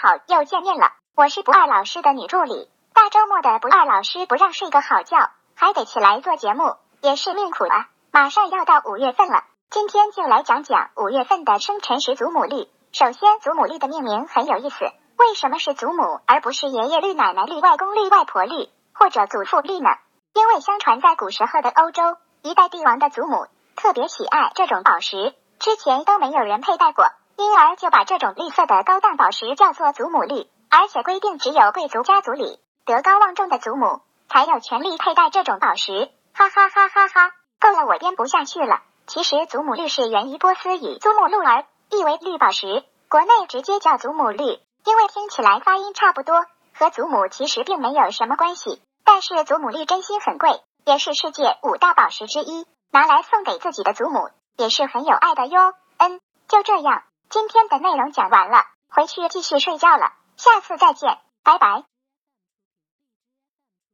好，又见面了，我是不二老师的女助理。大周末的不二老师不让睡个好觉，还得起来做节目，也是命苦啊。马上要到五月份了，今天就来讲讲五月份的生辰时祖母绿。首先，祖母绿的命名很有意思，为什么是祖母而不是爷爷绿、奶奶绿、外公绿、外婆绿或者祖父绿呢？因为相传在古时候的欧洲，一代帝王的祖母特别喜爱这种宝石，之前都没有人佩戴过。因而就把这种绿色的高档宝石叫做祖母绿，而且规定只有贵族家族里德高望重的祖母才有权利佩戴这种宝石。哈哈哈哈哈！够了，我编不下去了。其实祖母绿是源于波斯语“祖母绿儿”，意为绿宝石，国内直接叫祖母绿，因为听起来发音差不多，和祖母其实并没有什么关系。但是祖母绿真心很贵，也是世界五大宝石之一，拿来送给自己的祖母也是很有爱的哟。嗯，就这样。今天的内容讲完了，回去继续睡觉了。下次再见，拜拜。